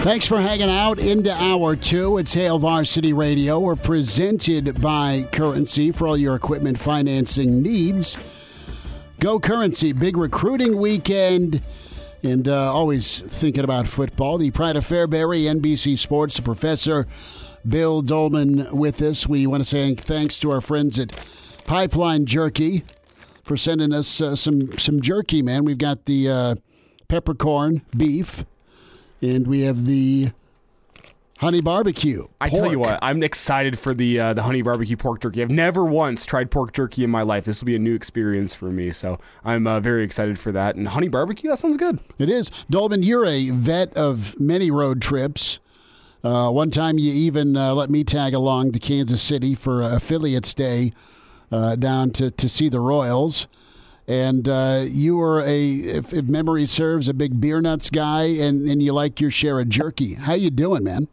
Thanks for hanging out into hour two. It's Hail Varsity Radio. We're presented by Currency for all your equipment financing needs. Go Currency, big recruiting weekend, and uh, always thinking about football. The Pride of Fairbury, NBC Sports, professor, Bill Dolman with us. We want to say thanks to our friends at Pipeline Jerky for sending us uh, some, some jerky, man. We've got the uh, peppercorn beef and we have the honey barbecue. I tell you what, I'm excited for the uh, the honey barbecue pork jerky. I've never once tried pork jerky in my life. This will be a new experience for me, so I'm uh, very excited for that. And honey barbecue, that sounds good. It is. Dolman, you're a vet of many road trips. Uh, one time, you even uh, let me tag along to Kansas City for affiliates day uh, down to to see the Royals and uh, you were a, if, if, memory serves, a big beer nuts guy, and, and you like your share of jerky. How you doing, man?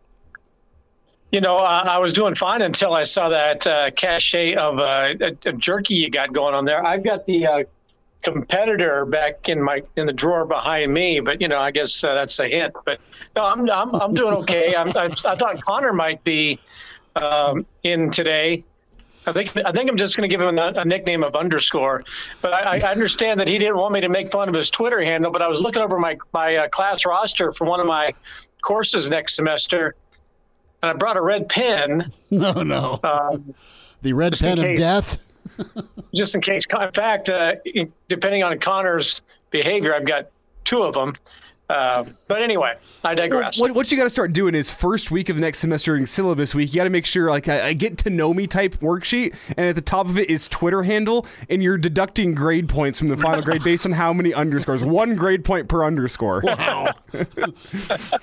You know, uh, I was doing fine until I saw that uh, cachet of, uh, of, jerky you got going on there. I've got the uh, competitor back in my in the drawer behind me, but you know, I guess uh, that's a hint. But no, I'm I'm, I'm doing okay. I'm, I, I thought Connor might be um, in today. I think I think I'm just going to give him a, a, nickname of underscore. But I, I, understand that he didn't want me to make fun of his Twitter handle. But I was looking over my my uh, class roster for one of my courses next semester, and I brought a red pen. No, no. Um, the red pen of death. just in case. In fact, uh, depending on Connor's behavior, I've got two of them. Uh, but anyway, I digress. What, what you got to start doing is first week of next semester in syllabus week, you got to make sure like a, a, get to know me type worksheet, and at the top of it is Twitter handle, and you're deducting grade points from the final grade based on how many underscores. One grade point per underscore. Wow.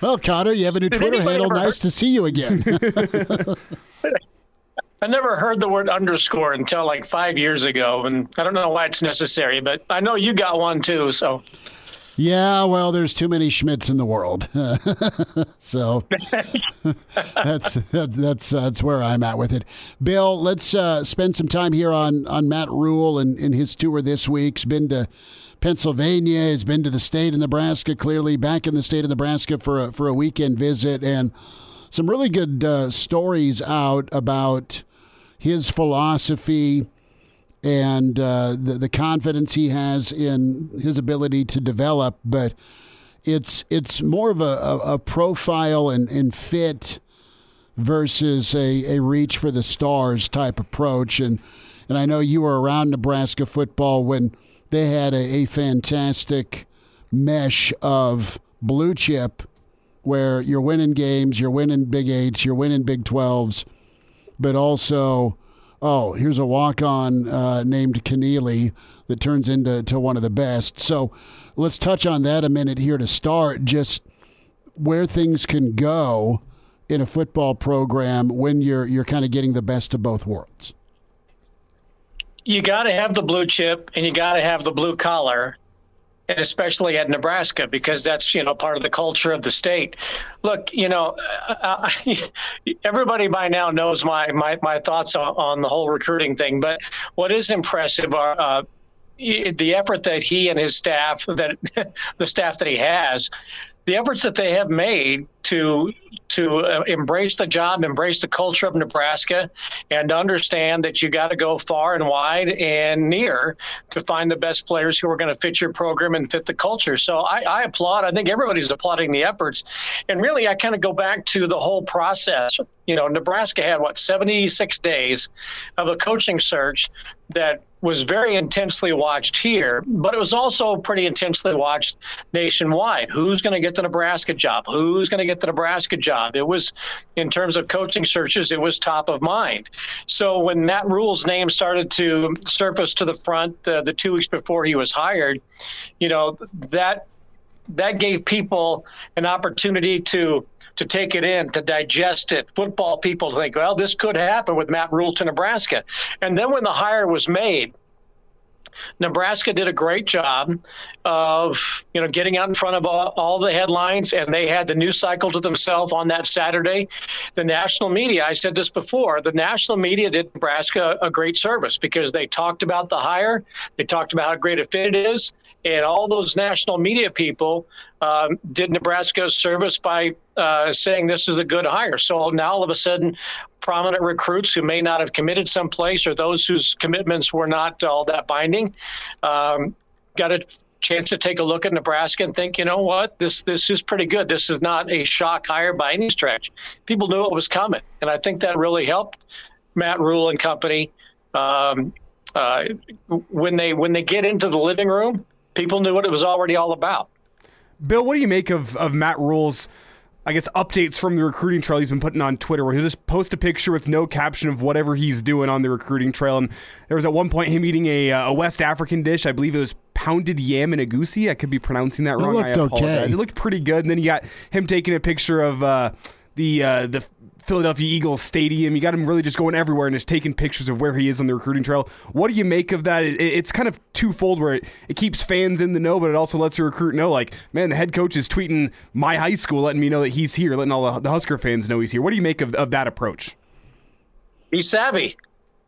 well, Connor, you have a new Did Twitter handle. Nice to see you again. I never heard the word underscore until like five years ago, and I don't know why it's necessary, but I know you got one too, so. Yeah, well, there's too many Schmitz in the world, so that's that's that's where I'm at with it. Bill, let's uh, spend some time here on on Matt Rhule and, and his tour this week. He's been to Pennsylvania. He's been to the state of Nebraska. Clearly, back in the state of Nebraska for a, for a weekend visit, and some really good uh, stories out about his philosophy and uh, the, the confidence he has in his ability to develop. But it's it's more of a, a, a profile and, and fit versus a, a reach for the stars type approach. And and I know you were around Nebraska football when they had a, a fantastic mesh of blue chip where you're winning games, you're winning Big Eights, you're winning Big Twelves, but also oh, here's a walk on uh, named Keneally that turns into to one of the best. So let's touch on that a minute here to start. Just where things can go in a football program when you're you're kind of getting the best of both worlds. You got to have the blue chip and you got to have the blue collar and especially at Nebraska because that's you know part of the culture of the state. Look, you know, uh, everybody by now knows my my, my thoughts on, on, the whole recruiting thing. But what is impressive are uh, the effort that he and his staff that the staff that he has the efforts that they have made to to uh, embrace the job, embrace the culture of Nebraska, and understand that you got to go far and wide and near to find the best players who are going to fit your program and fit the culture. So I, I applaud. I think everybody's applauding the efforts, and really, I kind of go back to the whole process. You know, Nebraska had what 76 days of a coaching search that was very intensely watched here, but it was also pretty intensely watched nationwide. Who's going to get the Nebraska job? Who's going to get the Nebraska job. It was, in terms of coaching searches, it was top of mind. So when Matt Rhule's name started to surface to the front uh, the two weeks before he was hired, you know that that gave people an opportunity to to take it in, to digest it. Football people think, well, this could happen with Matt Rhule to Nebraska. And then when the hire was made, Nebraska did a great job of you know getting out in front of all, all, the headlines, and they had the news cycle to themselves on that Saturday. The national media, I said this before, the national media did Nebraska a great service because they talked about the hire, they talked about how great a fit it is, and all those national media people um, did Nebraska service by uh, saying this is a good hire. So now all of a sudden, prominent recruits who may not have committed someplace or those whose commitments were not all that binding um, got a chance to take a look at Nebraska and think, you know what, this this is pretty good. This is not a shock hire by any stretch. People knew it was coming, and I think that really helped Matt Rhule and company. Um, uh, when they when they get into the living room, people knew what it was already all about. Bill, what do you make of, of Matt Rhule's, I guess, updates from the recruiting trail he's been putting on Twitter, where he'll just post a picture with no caption of whatever he's doing on the recruiting trail? And there was at one point him eating a, uh, a West African dish. I believe it was pounded yam and egusi. I could be pronouncing that wrong. It looked okay. It looked pretty good. And then you got him taking a picture of uh, the uh, the Philadelphia Eagles stadium. You got him really just going everywhere and just taking pictures of where he is on the recruiting trail. What do you make of that? It, it's kind of twofold where it, it keeps fans in the know, but it also lets the recruit know, like, man, the head coach is tweeting my high school, letting me know that he's here, letting all the, Husker fans know he's here. What do you make of, of that approach? He's savvy.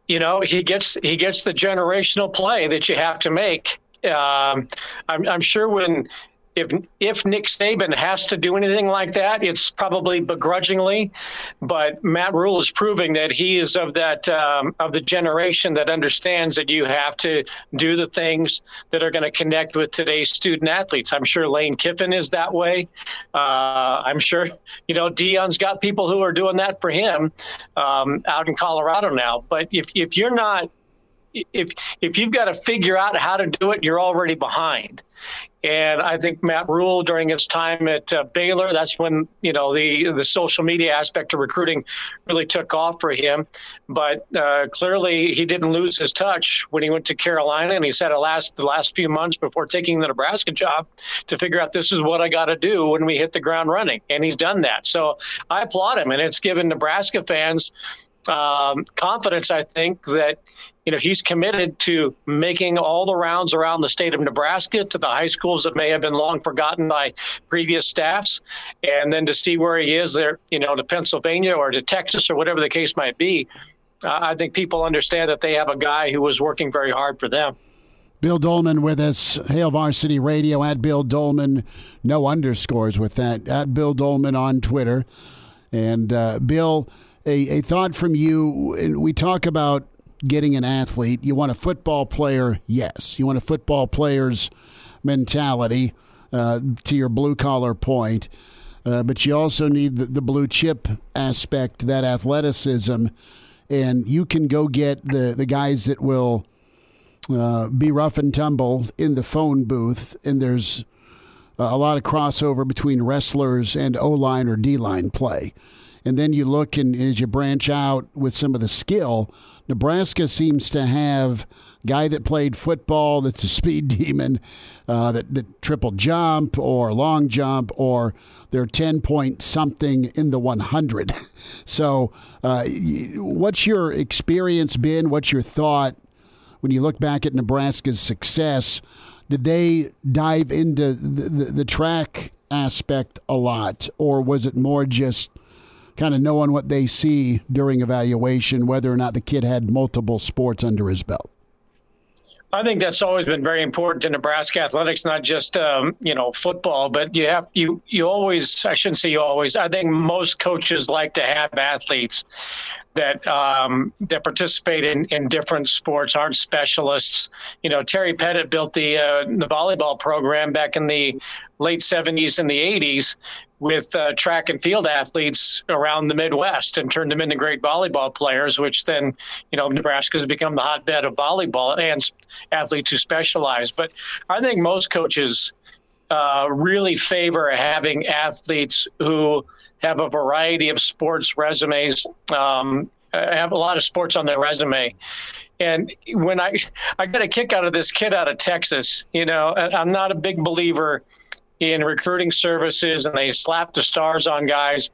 You know, he gets he gets the generational play that you have to make. Um, I'm, I'm sure when if if Nick Saban has to do anything like that, it's probably begrudgingly. But Matt Rhule is proving that he is of that um, of the generation that understands that you have to do the things that are going to connect with today's student athletes. I'm sure Lane Kiffin is that way. Uh, I'm sure you know Deion's got people who are doing that for him um, out in Colorado now. But if if you're not if if you've got to figure out how to do it, you're already behind. And I think Matt Rhule, during his time at uh, Baylor, that's when you know the the social media aspect of recruiting really took off for him. But uh, clearly, he didn't lose his touch when he went to Carolina, and he said it last the last few months before taking the Nebraska job to figure out this is what I got to do when we hit the ground running, and he's done that. So I applaud him, and it's given Nebraska fans um, confidence. I think that you know, he's committed to making all the rounds around the state of Nebraska to the high schools that may have been long forgotten by previous staffs, and then to see where he is there, you know, to Pennsylvania or to Texas or whatever the case might be. Uh, I think people understand that they have a guy who was working very hard for them. Bill Dolman with us, Hail Varsity Radio at Bill Dolman, no underscores with that, at Bill Dolman on Twitter. And uh, Bill, a, a thought from you. We talk about getting an athlete. You want a football player, yes. You want a football player's mentality uh, to your blue collar point. Uh, but you also need the, the, blue chip aspect, that athleticism, and you can go get the, the guys that will uh, be rough and tumble in the phone booth, and there's a lot of crossover between wrestlers and O line or D line play. And then you look and as you branch out with some of the skill, Nebraska seems to have guy that played football that's a speed demon, uh, that, that triple jump or long jump or they're 10 point something in the 100. So, uh, what's your experience been? What's your thought when you look back at Nebraska's success? Did they dive into the, the, the track aspect a lot, or was it more just – kind of knowing what they see during evaluation, whether or not the kid had multiple sports under his belt? I think that's always been very important to Nebraska athletics, not just um, you know football, but you have you you always I shouldn't say you always. I think most coaches like to have athletes that um, that participate in, in different sports, aren't specialists. You know, Terry Pettit built the uh, the volleyball program back in the late 70s and the 80s with uh, track and field athletes around the Midwest and turned them into great volleyball players, which then, you know, Nebraska has become the hotbed of volleyball and athletes who specialize. But I think most coaches uh, really favor having athletes who have a variety of sports resumes, um, have a lot of sports on their resume. And when I I got a kick out of this kid out of Texas, you know, I'm not a big believer in recruiting services and they slap the stars on guys.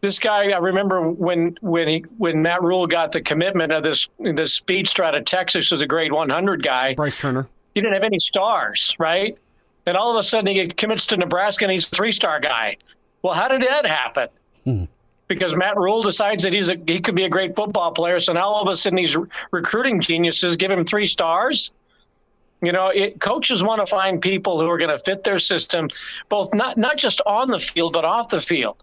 This guy, I remember when when he when Matt Rhule got the commitment of this this speedster out of Texas was a grade 100 guy. Bryce Turner. He didn't have any stars, right? And all of a sudden he commits to Nebraska and he's a three star guy. Well, how did that happen? Hmm because Matt Rhule decides that he's a, he could be a great football player. So now all of a sudden these recruiting geniuses give him three stars. You know, it, coaches want to find people who are going to fit their system, both not not just on the field but off the field.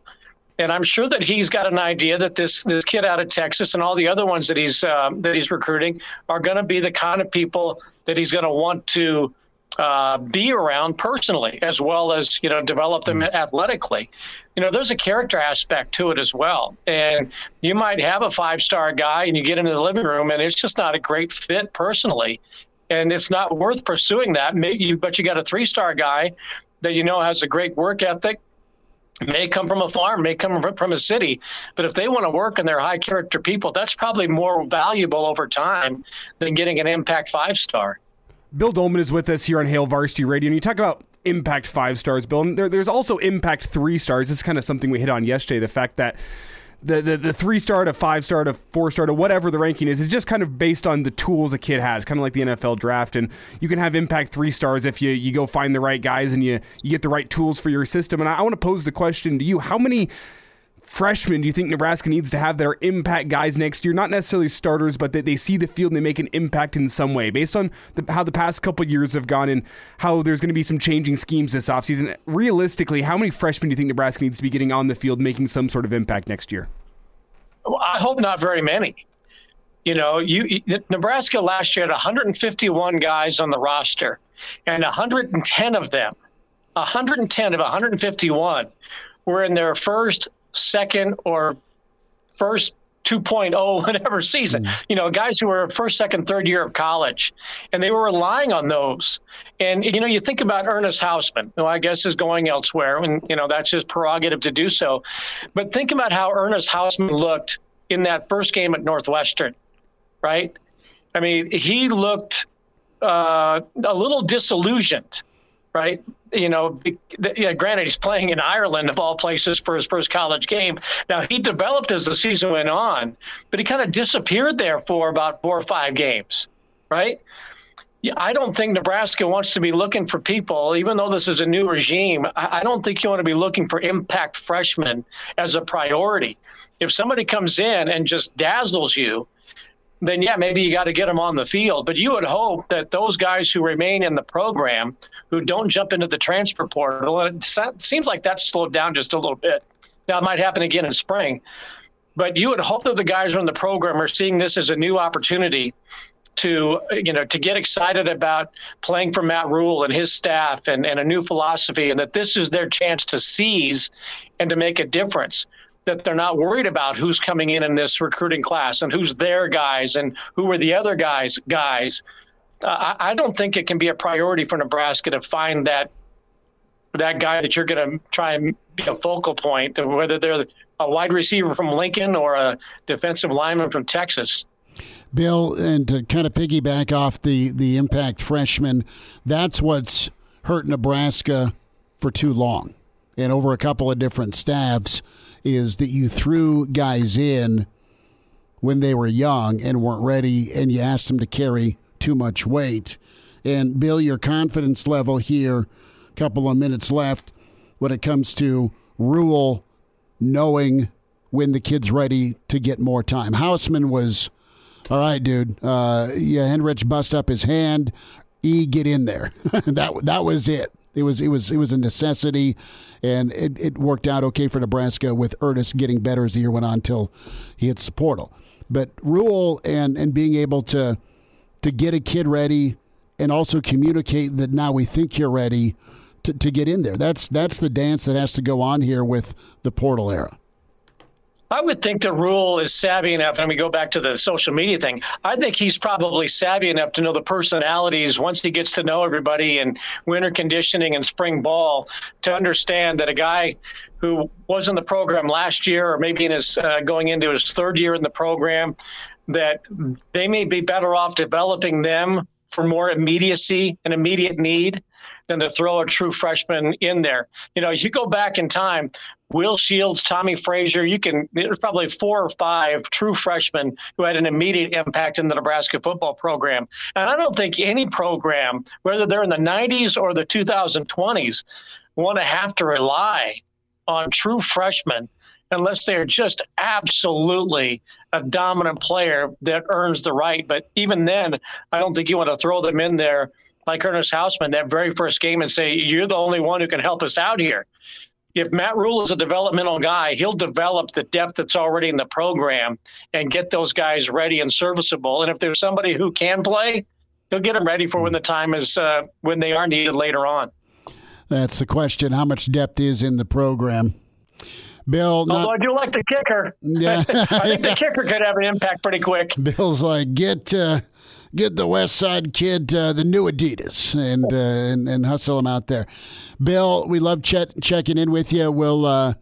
And I'm sure that he's got an idea that this this kid out of Texas and all the other ones that he's uh, that he's recruiting are going to be the kind of people that he's going to want to uh, be around personally, as well as you know develop them mm-hmm. athletically you know, there's a character aspect to it as well. And you might have a five star guy and you get into the living room and it's just not a great fit personally. And it's not worth pursuing that. Maybe, but you got a three star guy that you know has a great work ethic, may come from a farm, may come from a city. But if they want to work and they're high character people, that's probably more valuable over time than getting an impact five star. Bill Dolman is with us here on Hail Varsity Radio, and you talk about impact five stars, Bill. And there, there's also impact three stars. This is kind of something we hit on yesterday. The fact that the, the, the three star to five star to four star to whatever the ranking is is just kind of based on the tools a kid has, kind of like the NFL draft. And you can have impact three stars if you you go find the right guys and you you get the right tools for your system. And I, I want to pose the question to you: How many freshmen do you think Nebraska needs to have that are impact guys next year? Not necessarily starters, but that they see the field and they make an impact in some way. Based on the, how the past couple years have gone and how there's going to be some changing schemes this offseason, realistically, how many freshmen do you think Nebraska needs to be getting on the field making some sort of impact next year? Well, I hope not very many. You know, you, Nebraska last year had 151 guys on the roster, and 110 of them, 110 of 151, were in their first second, or first 2.0 whatever season. Mm. you know guys who were first second third year of college and they were relying on those. And you know you think about Ernest Hausmann who i guess is going elsewhere and you know that's his prerogative to do so. But think about how Ernest Hausmann looked in that first game at northwestern right? I mean he looked uh, a little disillusioned right? You know, yeah, granted, he's playing in Ireland of all places for his first college game. Now, he developed as the season went on, but he kind of disappeared there for about four or five games, right? I don't think Nebraska wants to be looking for people, even though this is a new regime. I don't think you want to be looking for impact freshmen as a priority. If somebody comes in and just dazzles you, then yeah, maybe you got to get them on the field. But you would hope that those guys who remain in the program, who don't jump into the transfer portal, it seems like that's slowed down just a little bit. It might happen again in spring, but you would hope that the guys who are in the program are seeing this as a new opportunity to you know to get excited about playing for Matt Rhule and his staff and, and a new philosophy, and that this is their chance to seize and to make a difference that they're not worried about who's coming in in this recruiting class and who's their guys and who are the other guys guys. Uh, I, I don't think it can be a priority for Nebraska to find that that guy that you're going to try and be a focal point, whether they're a wide receiver from Lincoln or a defensive lineman from Texas. Bill, and to kind of piggyback off the the impact freshman, that's what's hurt Nebraska for too long, and over a couple of different staffs is that you threw guys in when they were young and weren't ready, and you asked them to carry too much weight. And Bill, your confidence level here, a couple of minutes left, when it comes to Rhule knowing when the kid's ready to get more time. Hausmann was, all right, dude. Uh, yeah, Henrich bust up his hand. E, get in there. that that was it. It was it was it was a necessity, and it, it worked out okay for Nebraska with Ernest getting better as the year went on until he hits the portal. But Rhule and and being able to to get a kid ready and also communicate that now we think you're ready to, to get in there. That's that's the dance that has to go on here with the portal era. I would think the Rhule is savvy enough, and we go back to the social media thing. I think he's probably savvy enough to know the personalities once he gets to know everybody in winter conditioning and spring ball to understand that a guy who was in the program last year or maybe in his uh, going into his third year in the program that they may be better off developing them for more immediacy and immediate need than to throw a true freshman in there. You know, you go back in time, Will Shields, Tommie Frazier, you can, there's probably four or five true freshmen who had an immediate impact in the Nebraska football program. And I don't think any program, whether they're in the 90s or the 2020s, want to have to rely on true freshmen unless they're just absolutely a dominant player that earns the right. But even then, I don't think you want to throw them in there like Ernest Hausmann that very first game and say, You're the only one who can help us out here. If Matt Rhule is a developmental guy, he'll develop the depth that's already in the program and get those guys ready and serviceable. And if there's somebody who can play, he'll get them ready for when the time is uh, when they are needed later on. That's the question. How much depth is in the program? Bill, not, although I do like the kicker, yeah, I think the kicker could have an impact pretty quick. Bill's like get uh, get the West Side kid uh, the new Adidas and, uh, and and hustle him out there. Bill, we love ch- checking in with you. We'll uh,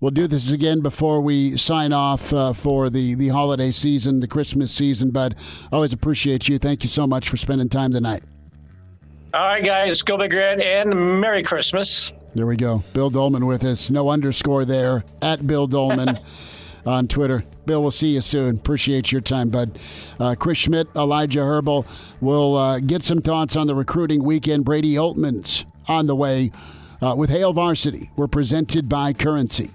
we'll do this again before we sign off uh, for the the holiday season, the Christmas season. But always appreciate you. Thank you so much for spending time tonight. All right, guys, go big red and Merry Christmas. There we go. Bill Dolman with us. No underscore there at Bill Doleman on Twitter. Bill, we'll see you soon. Appreciate your time, bud. Uh, Chris Schmitz, Elijah Herbal will uh, get some thoughts on the recruiting weekend. Brady Oltmans' on the way uh, with Hail Varsity. We're presented by Currency.